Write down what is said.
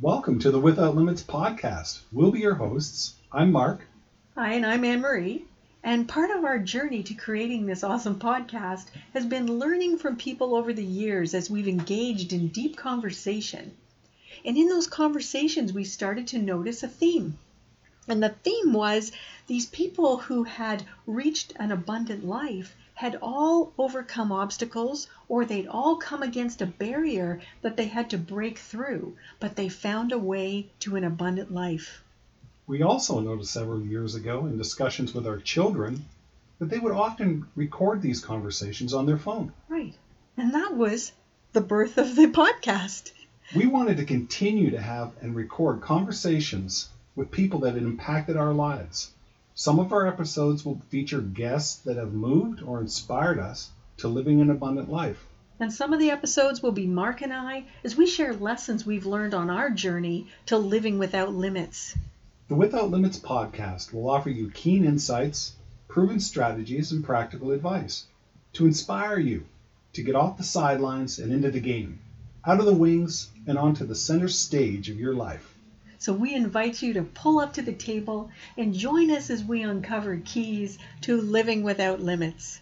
Welcome to the Without Limits podcast. We'll be your hosts. I'm Mark. Hi, and I'm Anne Marie. And part of our journey to creating this awesome podcast has been learning from people over the years as we've engaged in deep conversation. And in those conversations, we started to notice a theme. And the theme was these people who had reached an abundant life had all overcome obstacles or they'd all come against a barrier that they had to break through, but they found a way to an abundant life. We also noticed several years ago in discussions with our children that they would often record these conversations on their phone. Right. And that was the birth of the podcast. We wanted to continue to have and record conversations with people that had impacted our lives some of our episodes will feature guests that have moved or inspired us to living an abundant life. And some of the episodes will be Mark and I as we share lessons we've learned on our journey to living without limits. The Without Limits podcast will offer you keen insights, proven strategies, and practical advice to inspire you to get off the sidelines and into the game, out of the wings and onto the center stage of your life. So we invite you to pull up to the table and join us as we uncover keys to living without limits.